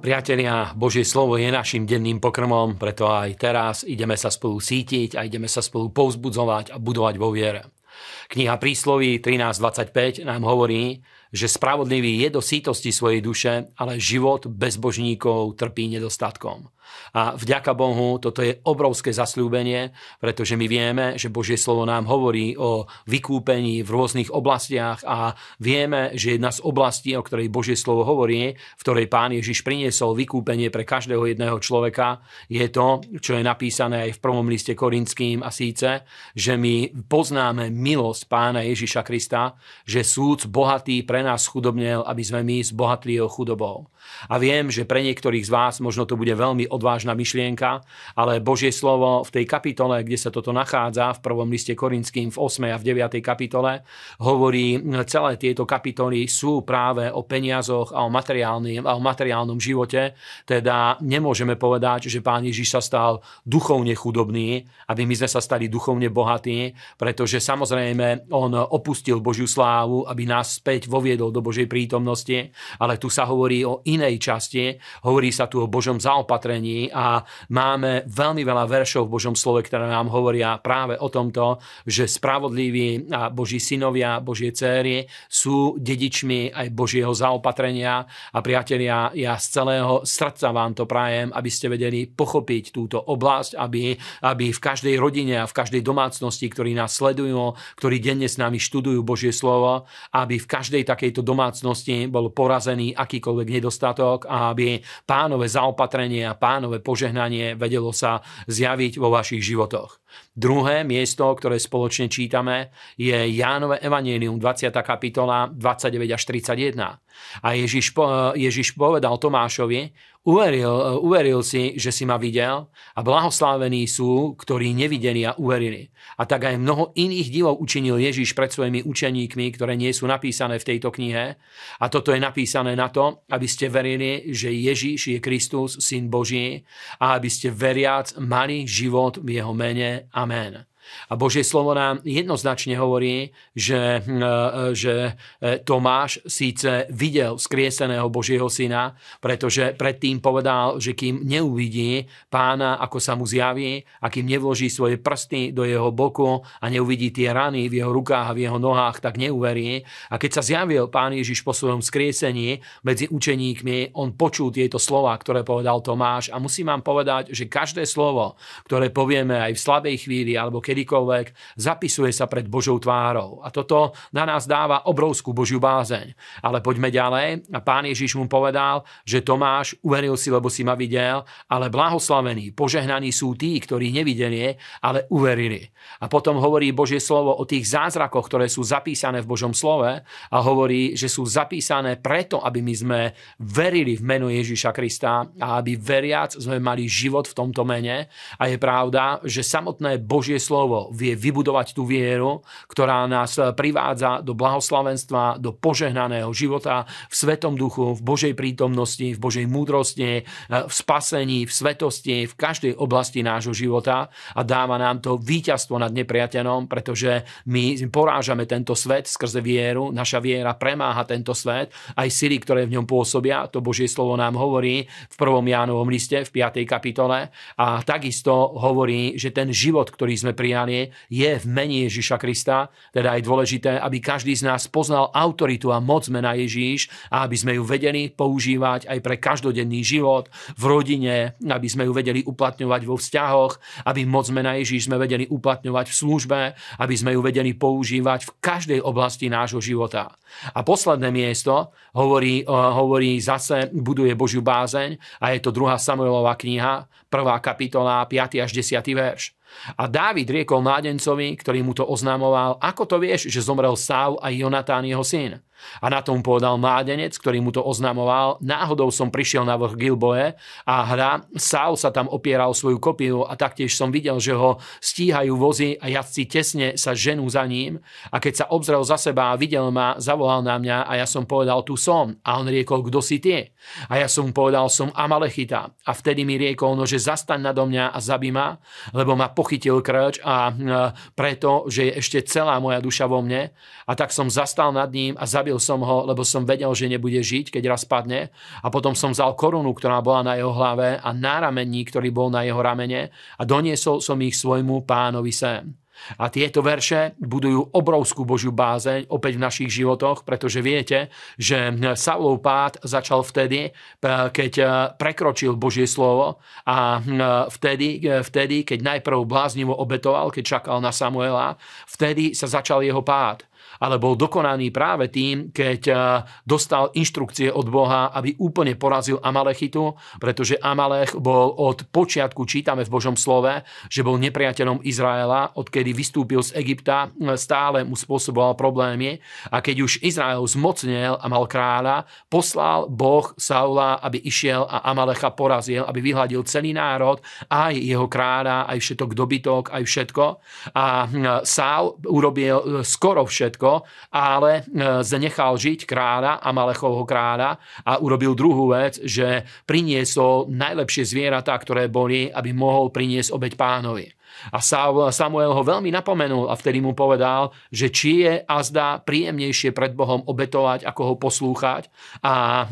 Priatelia, Božie slovo je našim denným pokrmom, preto aj teraz ideme sa spolu sítiť a ideme sa spolu povzbudzovať a budovať vo viere. Kniha Prísloví 13.25 nám hovorí, že spravodlivý je do sítosti svojej duše, ale život bezbožníkov trpí nedostatkom. A vďaka Bohu, toto je obrovské zasľúbenie, pretože my vieme, že Božie slovo nám hovorí o vykúpení v rôznych oblastiach a vieme, že jedna z oblastí, o ktorej Božie slovo hovorí, v ktorej Pán Ježiš priniesol vykúpenie pre každého jedného človeka, je to, čo je napísané aj v prvom liste Korinským a síce, že my poznáme milosť Pána Ježiša Krista, že súd bohatý pre nás chudobnel, aby sme my zbohatli jeho chudobou. A viem, že pre niektorých z vás možno to bude veľmi odvážna myšlienka, ale Božie slovo v tej kapitole, kde sa toto nachádza, v prvom liste Korinským v 8. a v 9. kapitole, hovorí, celé tieto kapitoly sú práve o peniazoch a o, a o materiálnom živote, teda nemôžeme povedať, že Pán Ježiš sa stal duchovne chudobný, aby my sme sa stali duchovne bohatí, pretože samozrejme on opustil Božiu slávu, aby nás späť voviedol do Božej prítomnosti, ale tu sa hovorí o inej časti, hovorí sa tu o Božom zaopatrení, poslaní a máme veľmi veľa veršov v Božom slove, ktoré nám hovoria práve o tomto, že spravodliví a Boží synovia, Božie céry sú dedičmi aj Božieho zaopatrenia. A priatelia, ja z celého srdca vám to prajem, aby ste vedeli pochopiť túto oblasť, aby, aby v každej rodine a v každej domácnosti, ktorí nás sledujú, ktorí denne s nami študujú Božie slovo, aby v každej takejto domácnosti bol porazený akýkoľvek nedostatok a aby pánové zaopatrenie a pánové pánové požehnanie vedelo sa zjaviť vo vašich životoch. Druhé miesto, ktoré spoločne čítame, je Jánové Evangelium, 20. kapitola, 29 až 31. A Ježiš, Ježiš povedal Tomášovi, uveril, uveril si, že si ma videl a blahoslavení sú, ktorí nevideli a uverili. A tak aj mnoho iných divov učinil Ježiš pred svojimi učeníkmi, ktoré nie sú napísané v tejto knihe. A toto je napísané na to, aby ste verili, že Ježiš je Kristus, Syn Boží a aby ste veriac mali život v jeho mene. Amen. A Božie slovo nám jednoznačne hovorí, že, hm, e, že e, Tomáš síce videl skrieseného Božieho syna, pretože predtým povedal, že kým neuvidí pána, ako sa mu zjaví, a kým nevloží svoje prsty do jeho boku a neuvidí tie rany v jeho rukách a v jeho nohách, tak neuverí. A keď sa zjavil pán Ježiš po svojom skriesení medzi učeníkmi, on počul tieto slova, ktoré povedal Tomáš a musím vám povedať, že každé slovo, ktoré povieme aj v slabej chvíli alebo kedy kedykoľvek, zapisuje sa pred Božou tvárou. A toto na nás dáva obrovskú Božiu bázeň. Ale poďme ďalej. A pán Ježiš mu povedal, že Tomáš, uveril si, lebo si ma videl, ale blahoslavení, požehnaní sú tí, ktorí nevideli, ale uverili. A potom hovorí Božie slovo o tých zázrakoch, ktoré sú zapísané v Božom slove a hovorí, že sú zapísané preto, aby my sme verili v meno Ježiša Krista a aby veriac sme mali život v tomto mene. A je pravda, že samotné Božie slovo slovo vie vybudovať tú vieru, ktorá nás privádza do blahoslavenstva, do požehnaného života v Svetom duchu, v Božej prítomnosti, v Božej múdrosti, v spasení, v svetosti, v každej oblasti nášho života a dáva nám to víťazstvo nad nepriateľom, pretože my porážame tento svet skrze vieru, naša viera premáha tento svet, aj sily, ktoré v ňom pôsobia, to Božie slovo nám hovorí v 1. Jánovom liste v 5. kapitole a takisto hovorí, že ten život, ktorý sme prijali, požehnanie je v mene Ježiša Krista. Teda je dôležité, aby každý z nás poznal autoritu a moc mena Ježíš a aby sme ju vedeli používať aj pre každodenný život v rodine, aby sme ju vedeli uplatňovať vo vzťahoch, aby moc mena Ježíš sme vedeli uplatňovať v službe, aby sme ju vedeli používať v každej oblasti nášho života. A posledné miesto hovorí, hovorí zase, buduje Božiu bázeň a je to druhá Samuelová kniha, prvá kapitola, 5. až 10. verš. A Dávid riekol mládencovi, ktorý mu to oznámoval, ako to vieš, že zomrel Saul a Jonatán jeho syn. A na tom povedal mládenec, ktorý mu to oznamoval, náhodou som prišiel na vrch Gilboe a hra, Saul sa tam opieral svoju kopiu a taktiež som videl, že ho stíhajú vozy a jazdci tesne sa ženú za ním. A keď sa obzrel za seba a videl ma, zavolal na mňa a ja som povedal, tu som. A on riekol, kto si ty? A ja som povedal, som Amalechita. A vtedy mi riekol, no že zastaň nado mňa a zabí ma, lebo ma pochytil krč a preto, že je ešte celá moja duša vo mne. A tak som zastal nad ním a zabil zabil som ho, lebo som vedel, že nebude žiť, keď raz padne. A potom som vzal korunu, ktorá bola na jeho hlave a náramení, ktorý bol na jeho ramene a doniesol som ich svojmu pánovi sem. A tieto verše budujú obrovskú Božiu bázeň opäť v našich životoch, pretože viete, že Saulov pád začal vtedy, keď prekročil Božie slovo a vtedy, vtedy keď najprv bláznivo obetoval, keď čakal na Samuela, vtedy sa začal jeho pád ale bol dokonaný práve tým, keď eh, dostal inštrukcie od Boha, aby úplne porazil Amalechitu, pretože Amalech bol od počiatku, čítame v Božom slove, že bol nepriateľom Izraela, odkedy vystúpil z Egypta, eh, stále mu spôsoboval problémy a keď už Izrael zmocnel a mal kráľa, poslal Boh Saula, aby išiel a Amalecha porazil, aby vyhľadil celý národ, aj jeho kráľa, aj všetok dobytok, aj všetko. A eh, Saul urobil skoro všetko, ale e, zanechal žiť kráľa, Amalechovho kráľa a urobil druhú vec, že priniesol najlepšie zvieratá, ktoré boli, aby mohol priniesť obeď pánovi. A Samuel ho veľmi napomenul a vtedy mu povedal, že či je azda príjemnejšie pred Bohom obetovať, ako ho poslúchať. A e,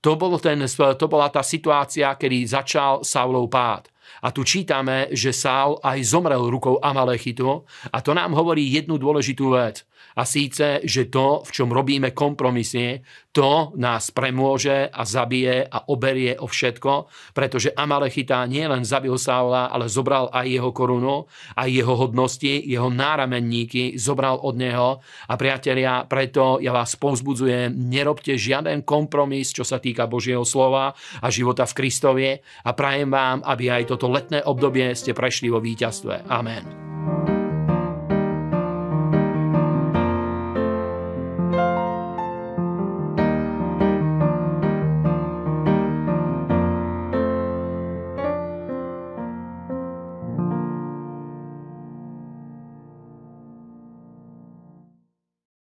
to, bol ten, to bola tá situácia, kedy začal Saulov pád. A tu čítame, že Saul aj zomrel rukou Amalechitu a to nám hovorí jednu dôležitú vec. A síce, že to, v čom robíme kompromisy, to nás premôže a zabije a oberie o všetko, pretože Amalechita nie len zabil Saula, ale zobral aj jeho korunu, aj jeho hodnosti, jeho náramenníky zobral od neho. A priatelia, preto ja vás povzbudzujem, nerobte žiaden kompromis, čo sa týka Božieho slova a života v Kristovi a prajem vám, aby aj toto letné obdobie ste prešli vo víťazstve. Amen.